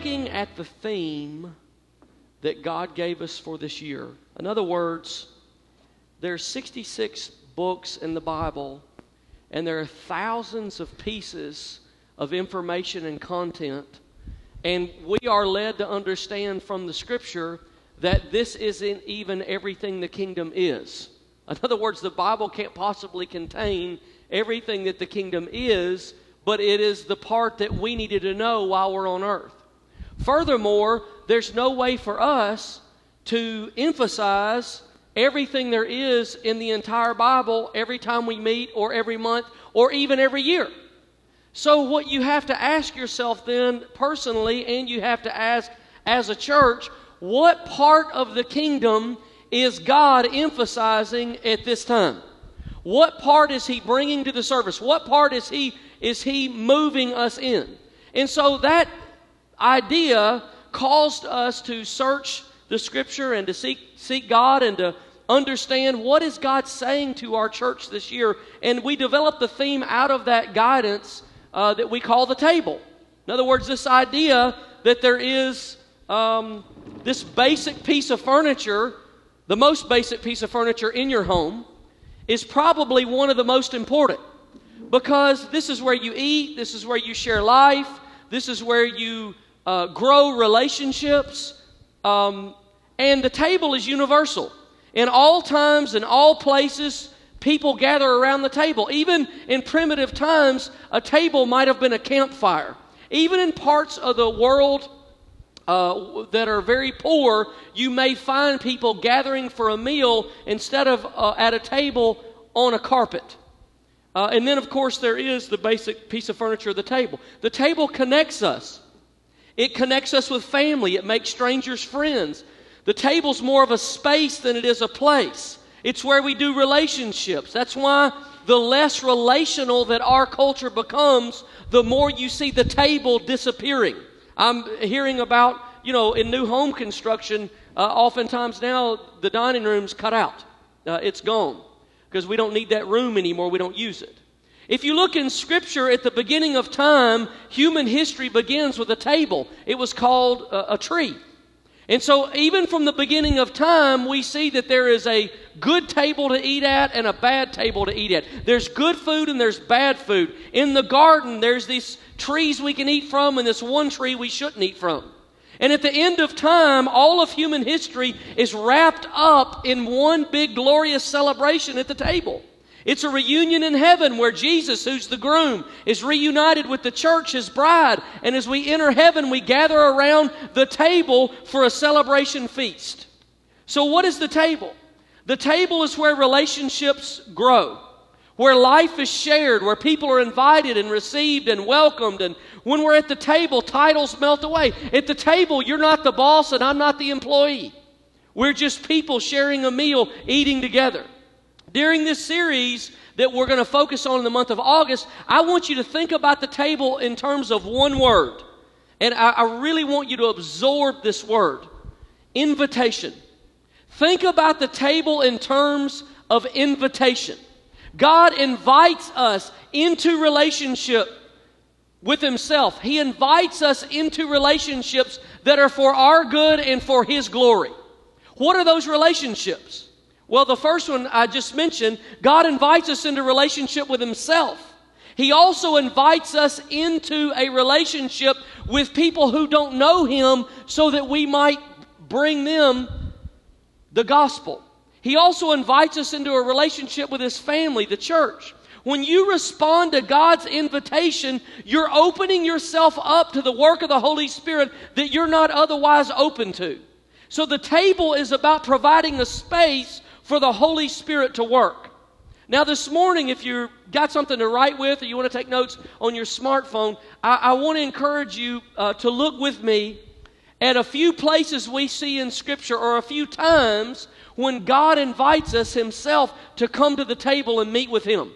looking at the theme that God gave us for this year. In other words, there's 66 books in the Bible, and there are thousands of pieces of information and content. And we are led to understand from the scripture that this isn't even everything the kingdom is. In other words, the Bible can't possibly contain everything that the kingdom is, but it is the part that we needed to know while we're on earth. Furthermore, there's no way for us to emphasize everything there is in the entire Bible every time we meet, or every month, or even every year. So, what you have to ask yourself then personally, and you have to ask as a church, what part of the kingdom is God emphasizing at this time? What part is He bringing to the service? What part is He is He moving us in? And so that idea caused us to search the Scripture and to seek seek God and to understand what is God saying to our church this year. And we developed the theme out of that guidance uh, that we call the table. In other words, this idea that there is um, this basic piece of furniture, the most basic piece of furniture in your home, is probably one of the most important because this is where you eat, this is where you share life, this is where you uh, grow relationships, um, and the table is universal. In all times and all places, people gather around the table. Even in primitive times, a table might have been a campfire. Even in parts of the world uh, that are very poor, you may find people gathering for a meal instead of uh, at a table on a carpet. Uh, and then, of course, there is the basic piece of furniture, the table. The table connects us. It connects us with family. It makes strangers friends. The table's more of a space than it is a place. It's where we do relationships. That's why the less relational that our culture becomes, the more you see the table disappearing. I'm hearing about, you know, in new home construction, uh, oftentimes now the dining room's cut out. Uh, it's gone because we don't need that room anymore. We don't use it. If you look in Scripture at the beginning of time, human history begins with a table. It was called a, a tree. And so, even from the beginning of time, we see that there is a good table to eat at and a bad table to eat at. There's good food and there's bad food. In the garden, there's these trees we can eat from and this one tree we shouldn't eat from. And at the end of time, all of human history is wrapped up in one big glorious celebration at the table. It's a reunion in heaven where Jesus, who's the groom, is reunited with the church, his bride. And as we enter heaven, we gather around the table for a celebration feast. So, what is the table? The table is where relationships grow, where life is shared, where people are invited and received and welcomed. And when we're at the table, titles melt away. At the table, you're not the boss and I'm not the employee. We're just people sharing a meal, eating together. During this series that we're going to focus on in the month of August, I want you to think about the table in terms of one word. And I, I really want you to absorb this word invitation. Think about the table in terms of invitation. God invites us into relationship with Himself. He invites us into relationships that are for our good and for His glory. What are those relationships? Well, the first one I just mentioned, God invites us into relationship with Himself. He also invites us into a relationship with people who don't know Him so that we might bring them the gospel. He also invites us into a relationship with His family, the church. When you respond to God's invitation, you're opening yourself up to the work of the Holy Spirit that you're not otherwise open to. So the table is about providing a space for the Holy Spirit to work. Now, this morning, if you've got something to write with or you want to take notes on your smartphone, I, I want to encourage you uh, to look with me at a few places we see in Scripture or a few times when God invites us Himself to come to the table and meet with Him.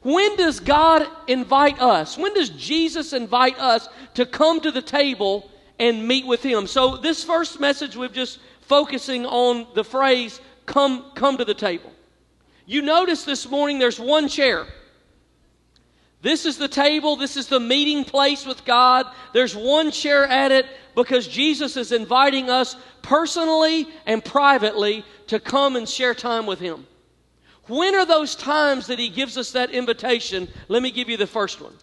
When does God invite us? When does Jesus invite us to come to the table and meet with Him? So, this first message, we're just focusing on the phrase come, come to the table. You notice this morning there's one chair. This is the table. This is the meeting place with God. There's one chair at it because Jesus is inviting us personally and privately to come and share time with Him. When are those times that He gives us that invitation? Let me give you the first one.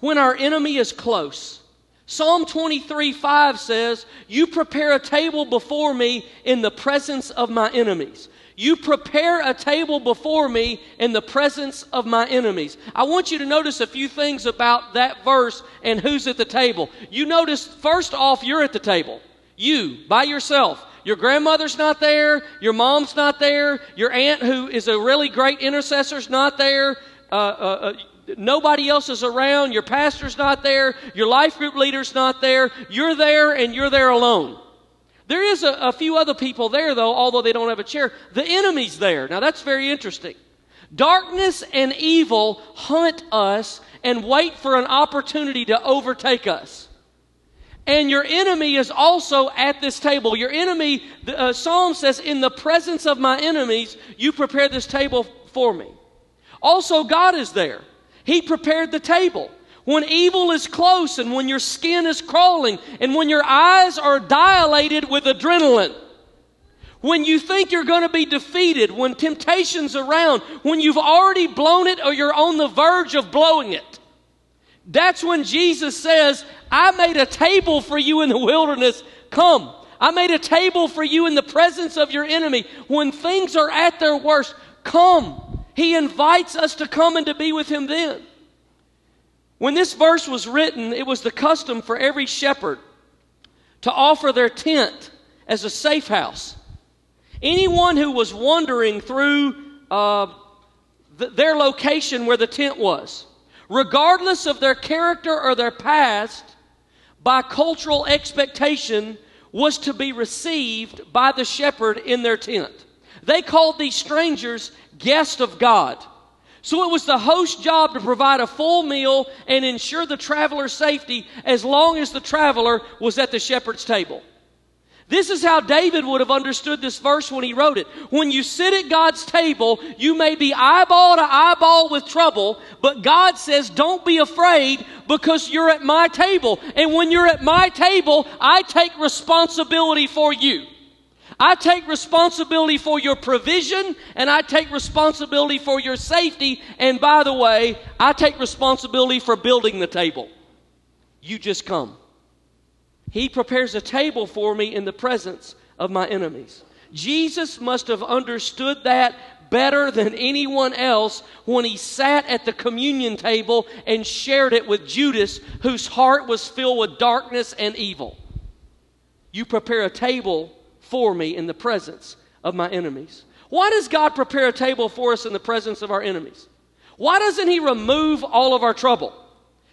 When our enemy is close. Psalm 23 5 says, You prepare a table before me in the presence of my enemies. You prepare a table before me in the presence of my enemies. I want you to notice a few things about that verse and who's at the table. You notice, first off, you're at the table. You, by yourself. Your grandmother's not there. Your mom's not there. Your aunt, who is a really great intercessor, is not there. Uh, uh, uh, nobody else is around. Your pastor's not there. Your life group leader's not there. You're there and you're there alone. There is a, a few other people there, though, although they don't have a chair. The enemy's there. Now, that's very interesting. Darkness and evil hunt us and wait for an opportunity to overtake us. And your enemy is also at this table. Your enemy, the uh, Psalm says, in the presence of my enemies, you prepare this table for me. Also, God is there. He prepared the table. When evil is close and when your skin is crawling and when your eyes are dilated with adrenaline, when you think you're going to be defeated, when temptation's around, when you've already blown it or you're on the verge of blowing it, that's when Jesus says, I made a table for you in the wilderness. Come. I made a table for you in the presence of your enemy. When things are at their worst, come. He invites us to come and to be with him then. When this verse was written, it was the custom for every shepherd to offer their tent as a safe house. Anyone who was wandering through uh, th- their location where the tent was, regardless of their character or their past, by cultural expectation, was to be received by the shepherd in their tent. They called these strangers guests of God. So it was the host's job to provide a full meal and ensure the traveler's safety as long as the traveler was at the shepherd's table. This is how David would have understood this verse when he wrote it. When you sit at God's table, you may be eyeball to eyeball with trouble, but God says, don't be afraid because you're at my table. And when you're at my table, I take responsibility for you. I take responsibility for your provision and I take responsibility for your safety. And by the way, I take responsibility for building the table. You just come. He prepares a table for me in the presence of my enemies. Jesus must have understood that better than anyone else when he sat at the communion table and shared it with Judas, whose heart was filled with darkness and evil. You prepare a table for me in the presence of my enemies. Why does God prepare a table for us in the presence of our enemies? Why doesn't He remove all of our trouble?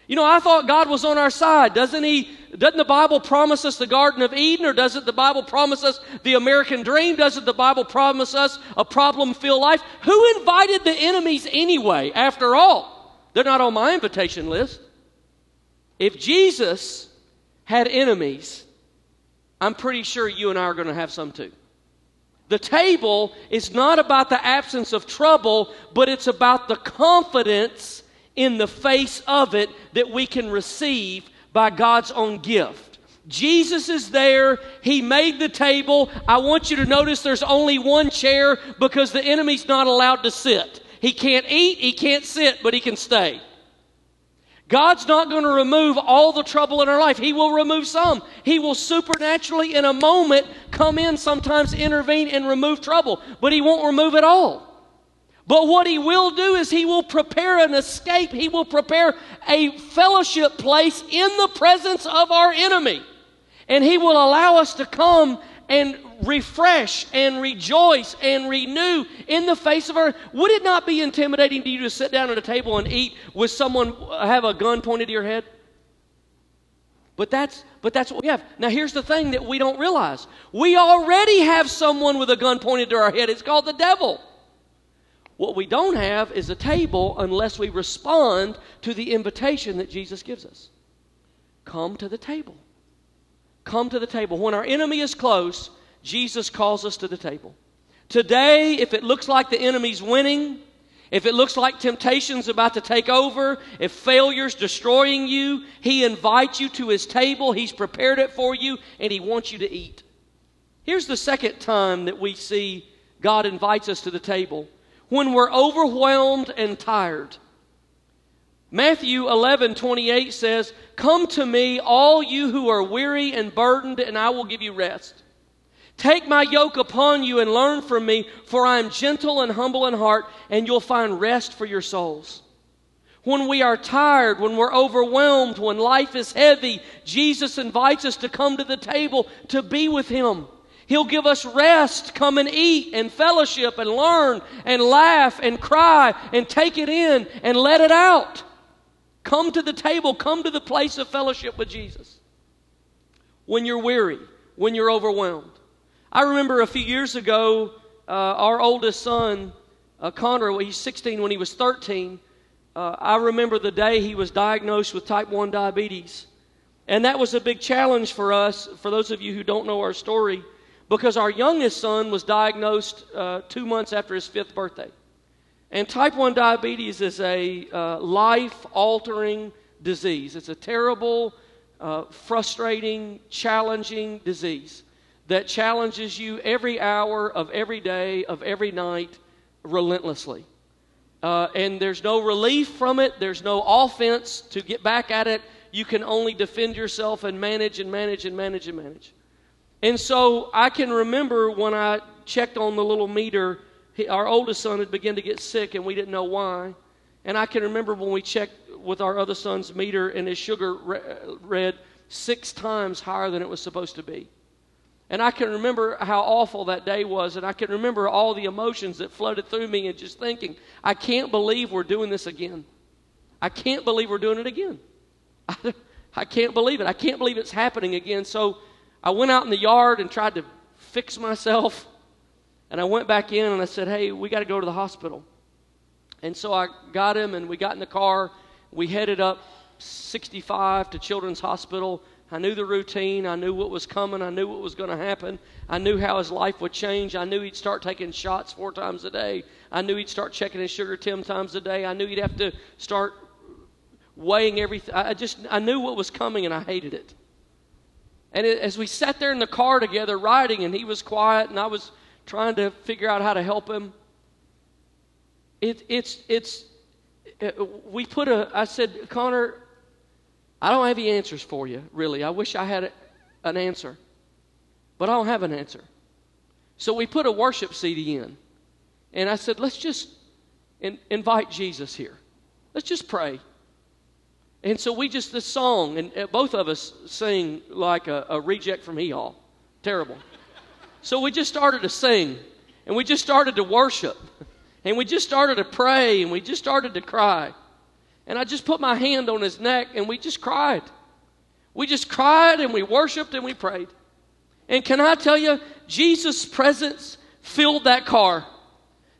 You know, I thought God was on our side. Doesn't He? Doesn't the Bible promise us the Garden of Eden, or doesn't the Bible promise us the American dream? Doesn't the Bible promise us a problem filled life? Who invited the enemies anyway, after all? They're not on my invitation list. If Jesus had enemies, I'm pretty sure you and I are going to have some too. The table is not about the absence of trouble, but it's about the confidence in the face of it that we can receive by God's own gift. Jesus is there. He made the table. I want you to notice there's only one chair because the enemy's not allowed to sit. He can't eat, he can't sit, but he can stay. God's not going to remove all the trouble in our life. He will remove some. He will supernaturally, in a moment, come in, sometimes intervene and remove trouble, but He won't remove it all. But what He will do is He will prepare an escape, He will prepare a fellowship place in the presence of our enemy. And He will allow us to come and refresh and rejoice and renew in the face of our. Would it not be intimidating to you to sit down at a table and eat with someone have a gun pointed to your head? But that's but that's what we have. Now here's the thing that we don't realize. We already have someone with a gun pointed to our head. It's called the devil. What we don't have is a table unless we respond to the invitation that Jesus gives us. Come to the table. Come to the table. When our enemy is close, Jesus calls us to the table. Today, if it looks like the enemy's winning, If it looks like temptation's about to take over, if failure's destroying you, He invites you to His table. He's prepared it for you, and He wants you to eat. Here's the second time that we see God invites us to the table when we're overwhelmed and tired. Matthew 11, 28 says, Come to me, all you who are weary and burdened, and I will give you rest. Take my yoke upon you and learn from me, for I am gentle and humble in heart, and you'll find rest for your souls. When we are tired, when we're overwhelmed, when life is heavy, Jesus invites us to come to the table to be with Him. He'll give us rest, come and eat and fellowship and learn and laugh and cry and take it in and let it out. Come to the table, come to the place of fellowship with Jesus. When you're weary, when you're overwhelmed. I remember a few years ago, uh, our oldest son, uh, Connor, well, he's 16 when he was 13. Uh, I remember the day he was diagnosed with type 1 diabetes. And that was a big challenge for us, for those of you who don't know our story, because our youngest son was diagnosed uh, two months after his fifth birthday. And type 1 diabetes is a uh, life altering disease. It's a terrible, uh, frustrating, challenging disease that challenges you every hour of every day, of every night, relentlessly. Uh, and there's no relief from it, there's no offense to get back at it. You can only defend yourself and manage and manage and manage and manage. And so I can remember when I checked on the little meter he, our oldest son had begun to get sick, and we didn't know why. And I can remember when we checked with our other son's meter, and his sugar read six times higher than it was supposed to be. And I can remember how awful that day was, and I can remember all the emotions that flooded through me, and just thinking, I can't believe we're doing this again. I can't believe we're doing it again. I, I can't believe it. I can't believe it's happening again. So I went out in the yard and tried to fix myself. And I went back in and I said, Hey, we got to go to the hospital. And so I got him and we got in the car. We headed up 65 to Children's Hospital. I knew the routine. I knew what was coming. I knew what was going to happen. I knew how his life would change. I knew he'd start taking shots four times a day. I knew he'd start checking his sugar 10 times a day. I knew he'd have to start weighing everything. I just, I knew what was coming and I hated it. And it, as we sat there in the car together riding and he was quiet and I was trying to figure out how to help him. It, it's, it's, it, uh, we put a, I said, Connor, I don't have any answers for you, really. I wish I had a, an answer, but I don't have an answer. So we put a worship CD in. And I said, let's just in, invite Jesus here. Let's just pray. And so we just, this song, and uh, both of us sing like a, a reject from Hee Haw. Terrible. So we just started to sing and we just started to worship and we just started to pray and we just started to cry. And I just put my hand on his neck and we just cried. We just cried and we worshiped and we prayed. And can I tell you, Jesus' presence filled that car.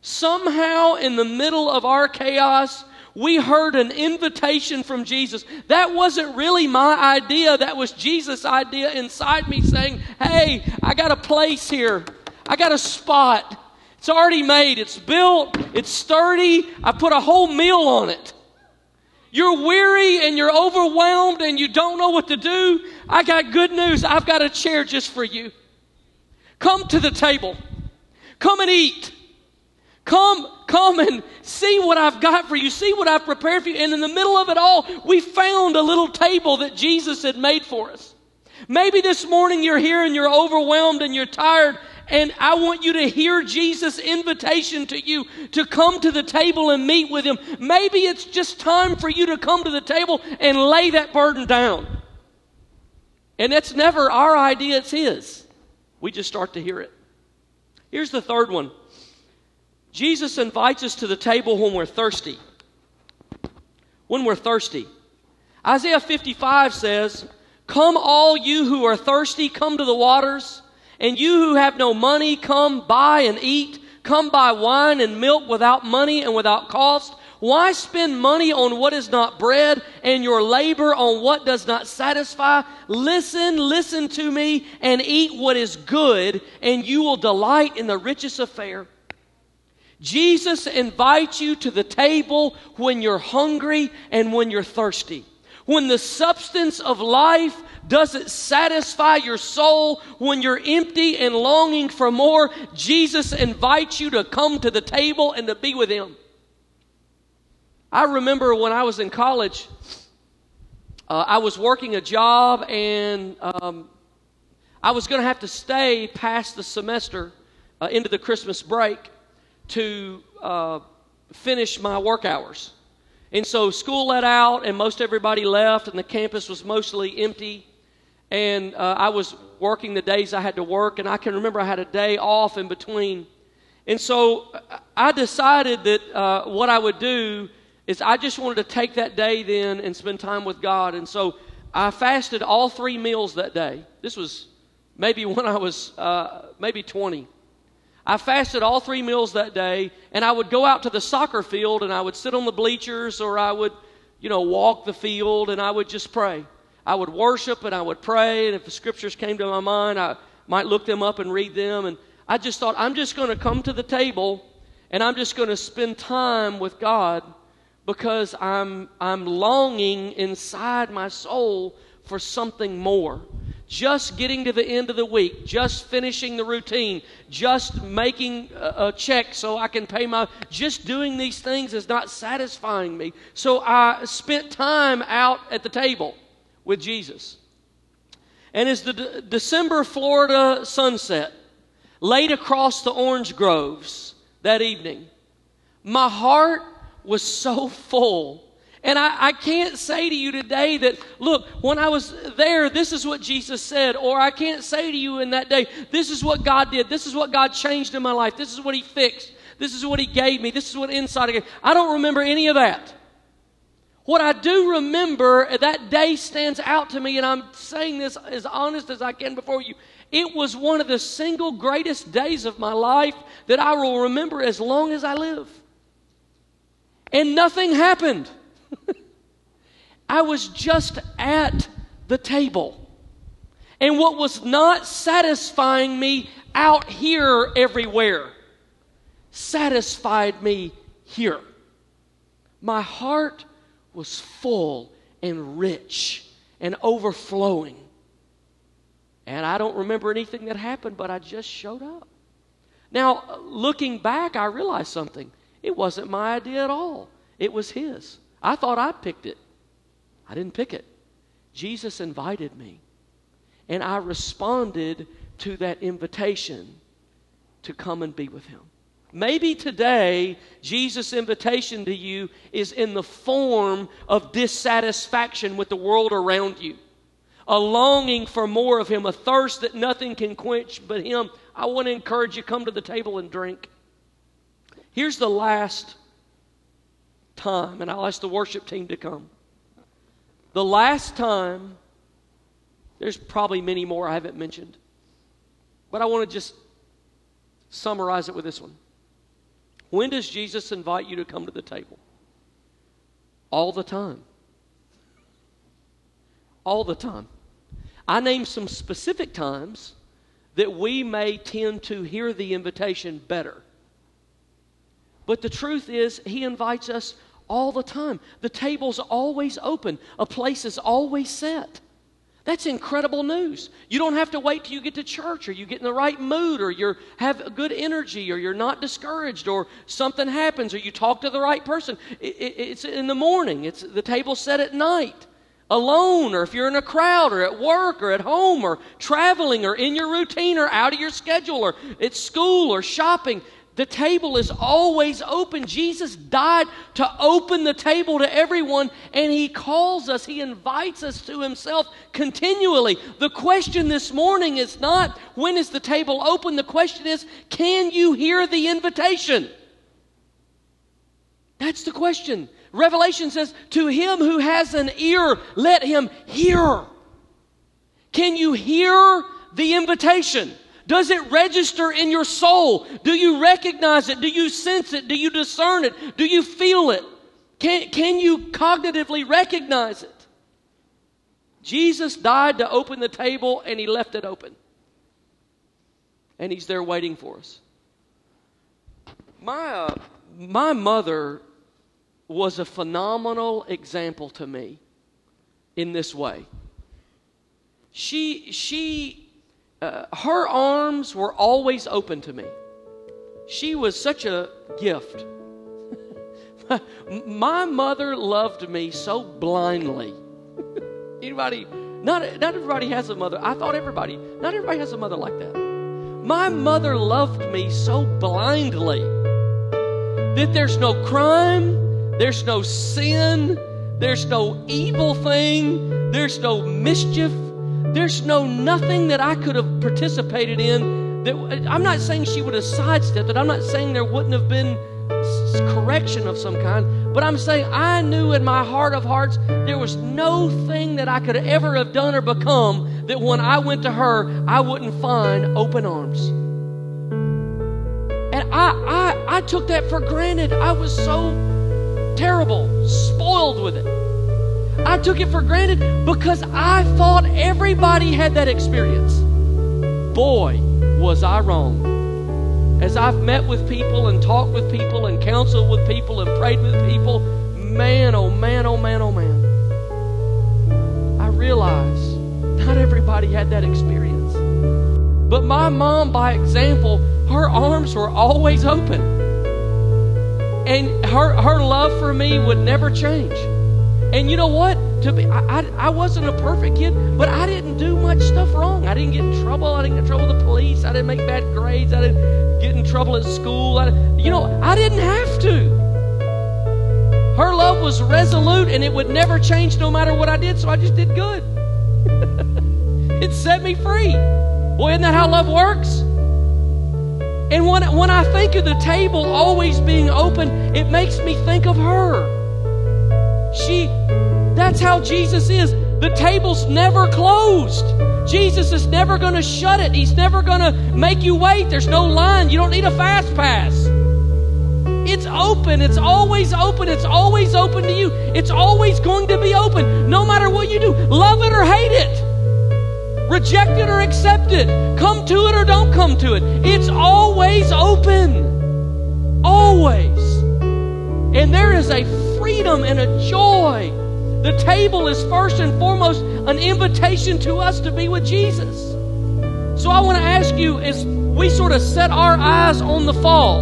Somehow, in the middle of our chaos, we heard an invitation from Jesus. That wasn't really my idea, that was Jesus' idea inside me saying, Hey, I got a place here, I got a spot. It's already made, it's built, it's sturdy. I put a whole meal on it. You're weary and you're overwhelmed and you don't know what to do. I got good news. I've got a chair just for you. Come to the table. Come and eat. Come, come and see what I've got for you. See what I've prepared for you. And in the middle of it all, we found a little table that Jesus had made for us. Maybe this morning you're here and you're overwhelmed and you're tired, and I want you to hear Jesus' invitation to you to come to the table and meet with Him. Maybe it's just time for you to come to the table and lay that burden down. And that's never our idea, it's His. We just start to hear it. Here's the third one Jesus invites us to the table when we're thirsty. When we're thirsty. Isaiah 55 says, Come, all you who are thirsty, come to the waters. And you who have no money, come buy and eat. Come buy wine and milk without money and without cost. Why spend money on what is not bread and your labor on what does not satisfy? Listen, listen to me and eat what is good, and you will delight in the richest affair. Jesus invites you to the table when you're hungry and when you're thirsty. When the substance of life doesn't satisfy your soul, when you're empty and longing for more, Jesus invites you to come to the table and to be with Him. I remember when I was in college, uh, I was working a job and um, I was going to have to stay past the semester uh, into the Christmas break to uh, finish my work hours. And so school let out, and most everybody left, and the campus was mostly empty. And uh, I was working the days I had to work, and I can remember I had a day off in between. And so uh, I decided that uh, what I would do is I just wanted to take that day then and spend time with God. And so I fasted all three meals that day. This was maybe when I was uh, maybe 20. I fasted all three meals that day, and I would go out to the soccer field and I would sit on the bleachers or I would, you know, walk the field and I would just pray. I would worship and I would pray, and if the scriptures came to my mind, I might look them up and read them. And I just thought, I'm just going to come to the table and I'm just going to spend time with God because I'm, I'm longing inside my soul for something more just getting to the end of the week, just finishing the routine, just making a, check so I can pay my, just doing these things is not satisfying me. So I spent time out at the table with Jesus. And as the December Florida sunset laid across the orange groves that evening, my heart was so full and I, I, can't say to you today that, look, when I was there, this is what Jesus said. Or I can't say to you in that day, this is what God did. This is what God changed in my life. This is what He fixed. This is what He gave me. This is what insight I gave. I don't remember any of that. What I do remember, that day stands out to me, and I'm saying this as honest as I can before you. It was one of the single greatest days of my life that I will remember as long as I live. And nothing happened. I was just at the table. And what was not satisfying me out here everywhere satisfied me here. My heart was full and rich and overflowing. And I don't remember anything that happened, but I just showed up. Now, looking back, I realized something. It wasn't my idea at all, it was his. I thought I picked it. I didn't pick it. Jesus invited me. And I responded to that invitation to come and be with him. Maybe today, Jesus' invitation to you is in the form of dissatisfaction with the world around you, a longing for more of Him, a thirst that nothing can quench but Him. I want to encourage you come to the table and drink. Here's the last time, and I'll ask the worship team to come. The last time, there's probably many more I haven't mentioned, but I want to just summarize it with this one. When does Jesus invite you to come to the table? All the time. All the time. I name some specific times that we may tend to hear the invitation better. But the truth is, He invites us all the time. The table's always open, a place is always set. That's incredible news. You don't have to wait till you get to church or you get in the right mood or you have good energy or you're not discouraged or something happens or you talk to the right person. It, it, it's in the morning. It's the table set at night. Alone, or if you're in a crowd, or at work, or at home, or traveling, or in your routine, or out of your schedule, or at school, or shopping. The table is always open. Jesus died to open the table to everyone, and He calls us, He invites us to Himself continually. The question this morning is not when is the table open? The question is can you hear the invitation? That's the question. Revelation says, To him who has an ear, let him hear. Can you hear the invitation? Does it register in your soul? Do you recognize it? Do you sense it? Do you discern it? Do you feel it? Can, can you cognitively recognize it? Jesus died to open the table and he left it open. And he's there waiting for us. My, uh, my mother was a phenomenal example to me in this way. She, she, uh, her arms were always open to me. She was such a gift. my mother loved me so blindly. Anybody? Not, not everybody has a mother. I thought everybody, not everybody has a mother like that. My mother loved me so blindly that there's no crime, there's no sin, there's no evil thing, there's no mischief, there's no nothing that I could have participated in. That I'm not saying she would have sidestepped it. I'm not saying there wouldn't have been correction of some kind, but I'm saying I knew in my heart of hearts there was no thing that I could ever have done or become that when I went to her, I wouldn't find open arms. And I, I, I took that for granted. I was so terrible, spoiled with it. Took it for granted because I thought everybody had that experience. Boy, was I wrong as I've met with people and talked with people and counseled with people and prayed with people, man, oh man, oh man, oh man, I realize not everybody had that experience. But my mom, by example, her arms were always open. And her, her love for me would never change. And you know what? To be, I, I, wasn't a perfect kid, but I didn't do much stuff wrong. I didn't get in trouble. I didn't get in trouble with the police. I didn't make bad grades. I didn't get in trouble at school. I, you know, I didn't have to. Her love was resolute and it would never change no matter what I did, so I just did good. it set me free. Boy, isn't that how love works? And when, when I think of the table always being open, it makes me think of her. She, that's how Jesus is. The table's never closed. Jesus is never going to shut it. He's never going to make you wait. There's no line. You don't need a fast pass. It's open. It's always open. It's always open to you. It's always going to be open, no matter what you do. Love it or hate it. Reject it or accept it. Come to it or don't come to it. It's always open. Always. And there is a freedom and a joy. The table is first and foremost an invitation to us to be with Jesus. So I want to ask you as we sort of set our eyes on the fall,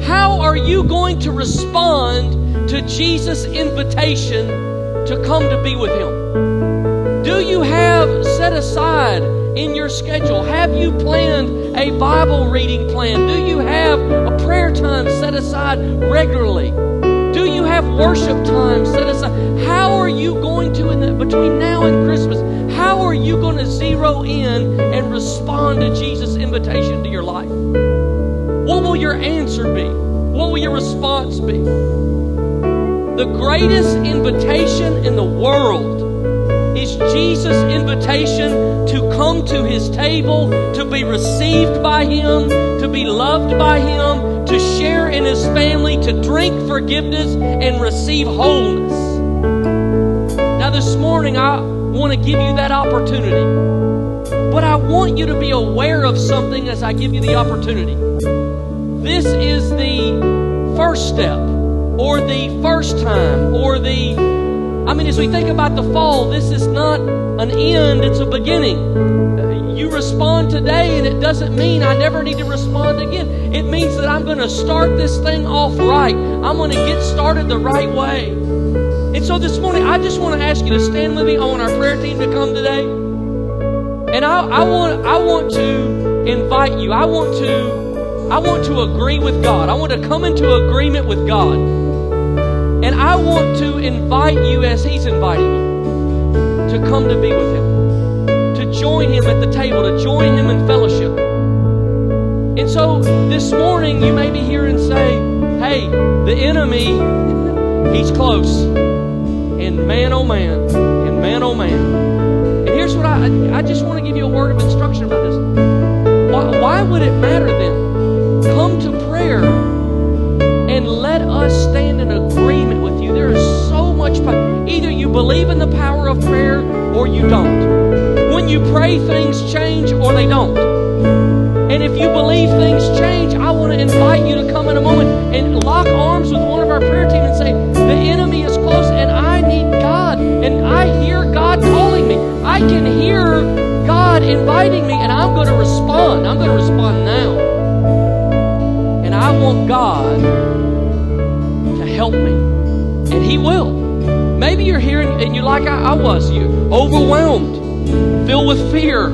how are you going to respond to Jesus' invitation to come to be with Him? Do you have set aside in your schedule? Have you planned a Bible reading plan? Do you have a prayer time set aside regularly? Worship time set aside. How are you going to, in the, between now and Christmas, how are you going to zero in and respond to Jesus' invitation to your life? What will your answer be? What will your response be? The greatest invitation in the world is Jesus' invitation to come to his table, to be received by him, to be loved by him, to share in his family, to drink forgiveness and receive wholeness. Now, this morning, I want to give you that opportunity. But I want you to be aware of something as I give you the opportunity. This is the first step, or the first time, or the I mean, as we think about the fall, this is not an end, it's a beginning. You respond today, and it doesn't mean I never need to respond again. It means that I'm going to start this thing off right. I'm going to get started the right way. And so this morning, I just want to ask you to stand with me. I want our prayer team to come today. And I, I want I want to invite you. I want to I want to agree with God. I want to come into agreement with God. I want to invite you, as He's inviting you, to come to be with Him, to join Him at the table, to join Him in fellowship. And so this morning, you may be here and say, hey, the enemy, he's close. And man, oh man, and man, oh man. And here's what I, I just want to give you a word of instruction about this. Why, why would it matter then? Come to prayer and let us stand believe in the power of prayer or you don't. When you pray, things change or they don't. And if you believe things change, I want to invite you to come in a moment and lock arms with one of our prayer team and say, The enemy is close and I need God. And I hear God calling me. I can hear God inviting me, and I'm going to respond. I'm going to respond now. And I want God to help me. And He will. Maybe you're here and you're like I, I was, you overwhelmed, filled with fear,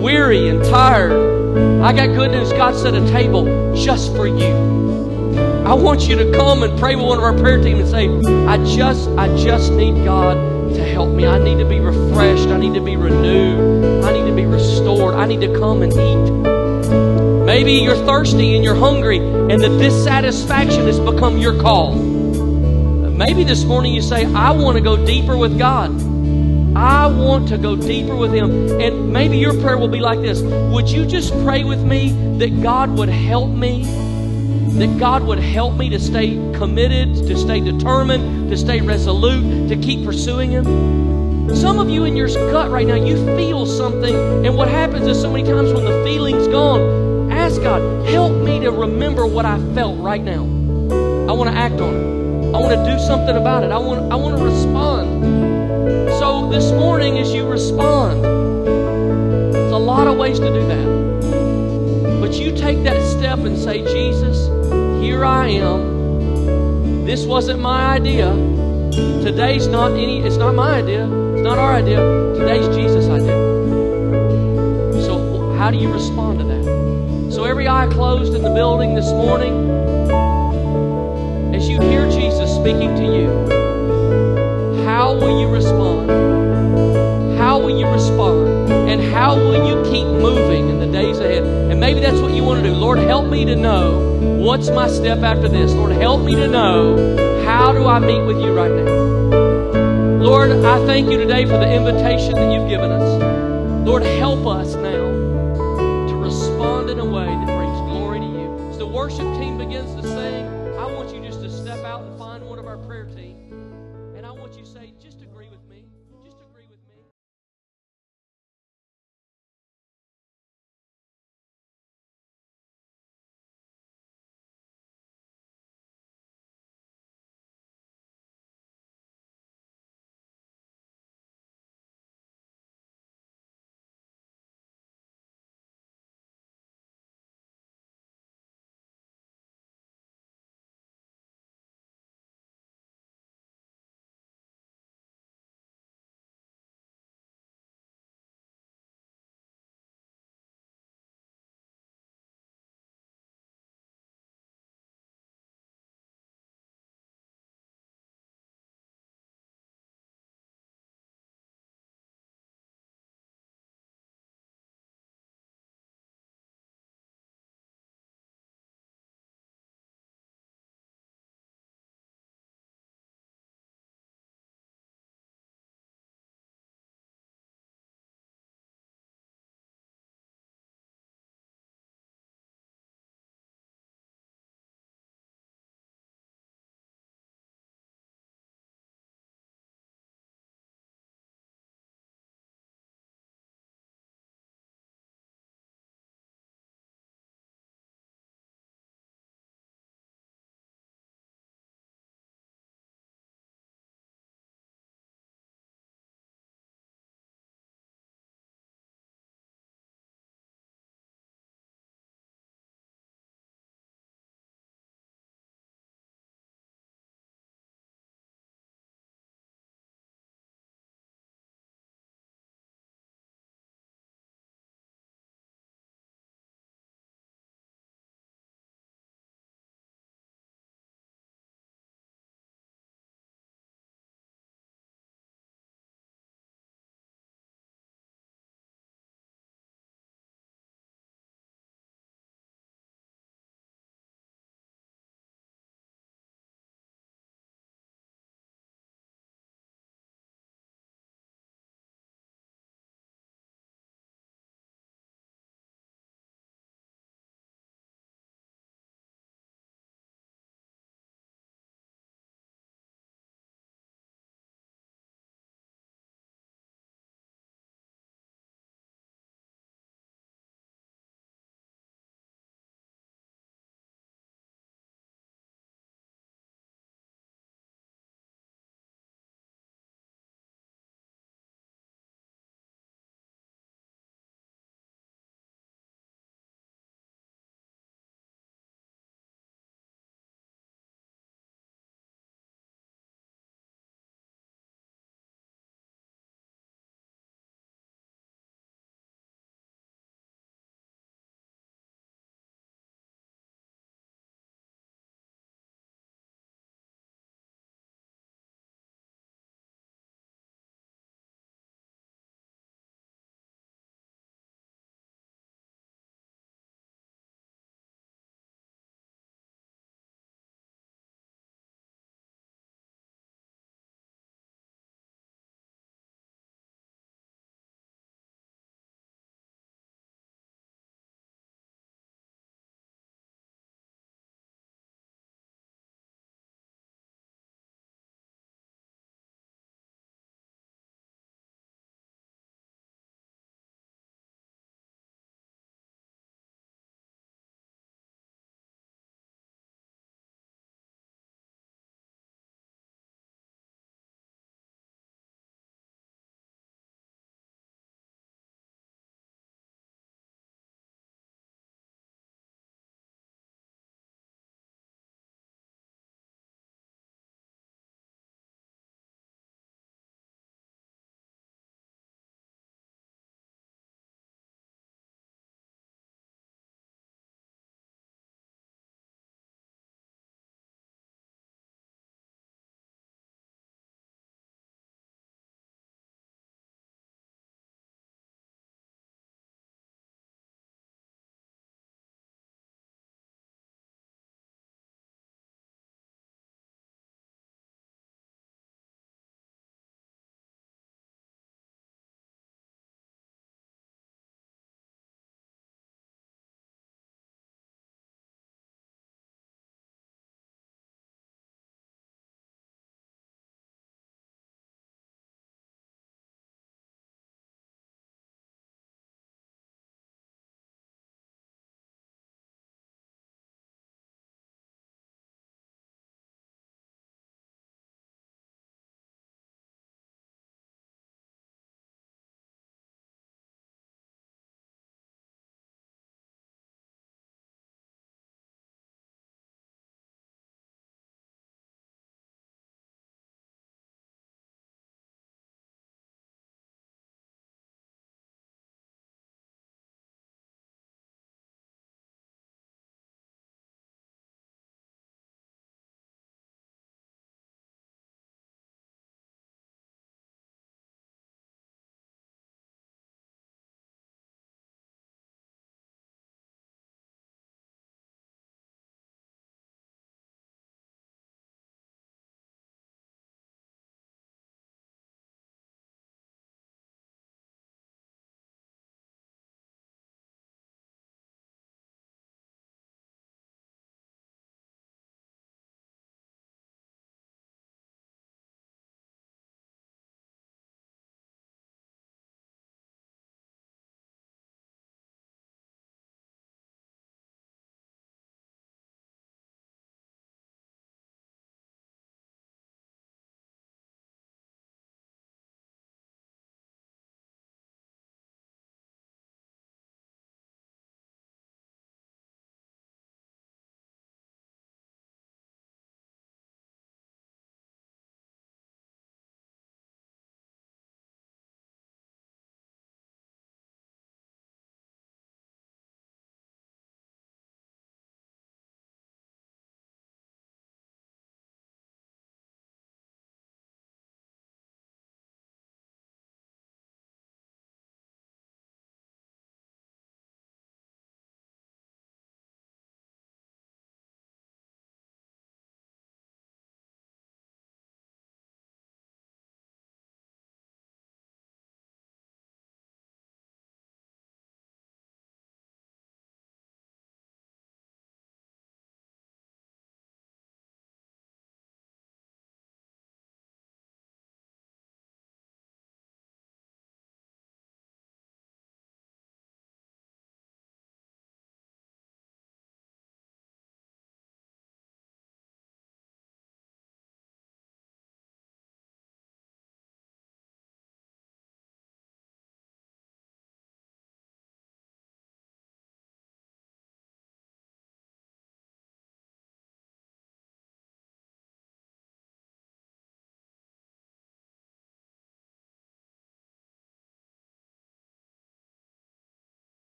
weary and tired. I got good news. God set a table just for you. I want you to come and pray with one of our prayer team and say, I just, I just need God to help me. I need to be refreshed. I need to be renewed. I need to be restored. I need to come and eat. Maybe you're thirsty and you're hungry and the dissatisfaction has become your call. Maybe this morning you say, I want to go deeper with God. I want to go deeper with Him. And maybe your prayer will be like this Would you just pray with me that God would help me? That God would help me to stay committed, to stay determined, to stay resolute, to keep pursuing Him? Some of you in your gut right now, you feel something, and what happens is so many times when the feeling's gone, ask God, help me to remember what I felt right now. I want to act on it. I want to do something about it. I want, I want to respond So this morning as you respond. There's a lot of ways to do that. But you take that step and say, Jesus, here I am. This wasn't my idea. Today's not any, it's not my idea. It's not our idea. Today's Jesus' idea. So, how do you respond to that? So, every eye closed in the building this morning, as you hear Jesus speaking to you, how will you respond? how will you respond? And how will you keep moving in the days ahead? And maybe that's what you want to do. Lord, help me to know what's my step after this. Lord, help me to know how do I meet with you right now. Lord, I thank you today for the invitation that you've given us. Lord, help us now to respond in a way that brings glory to you. The worship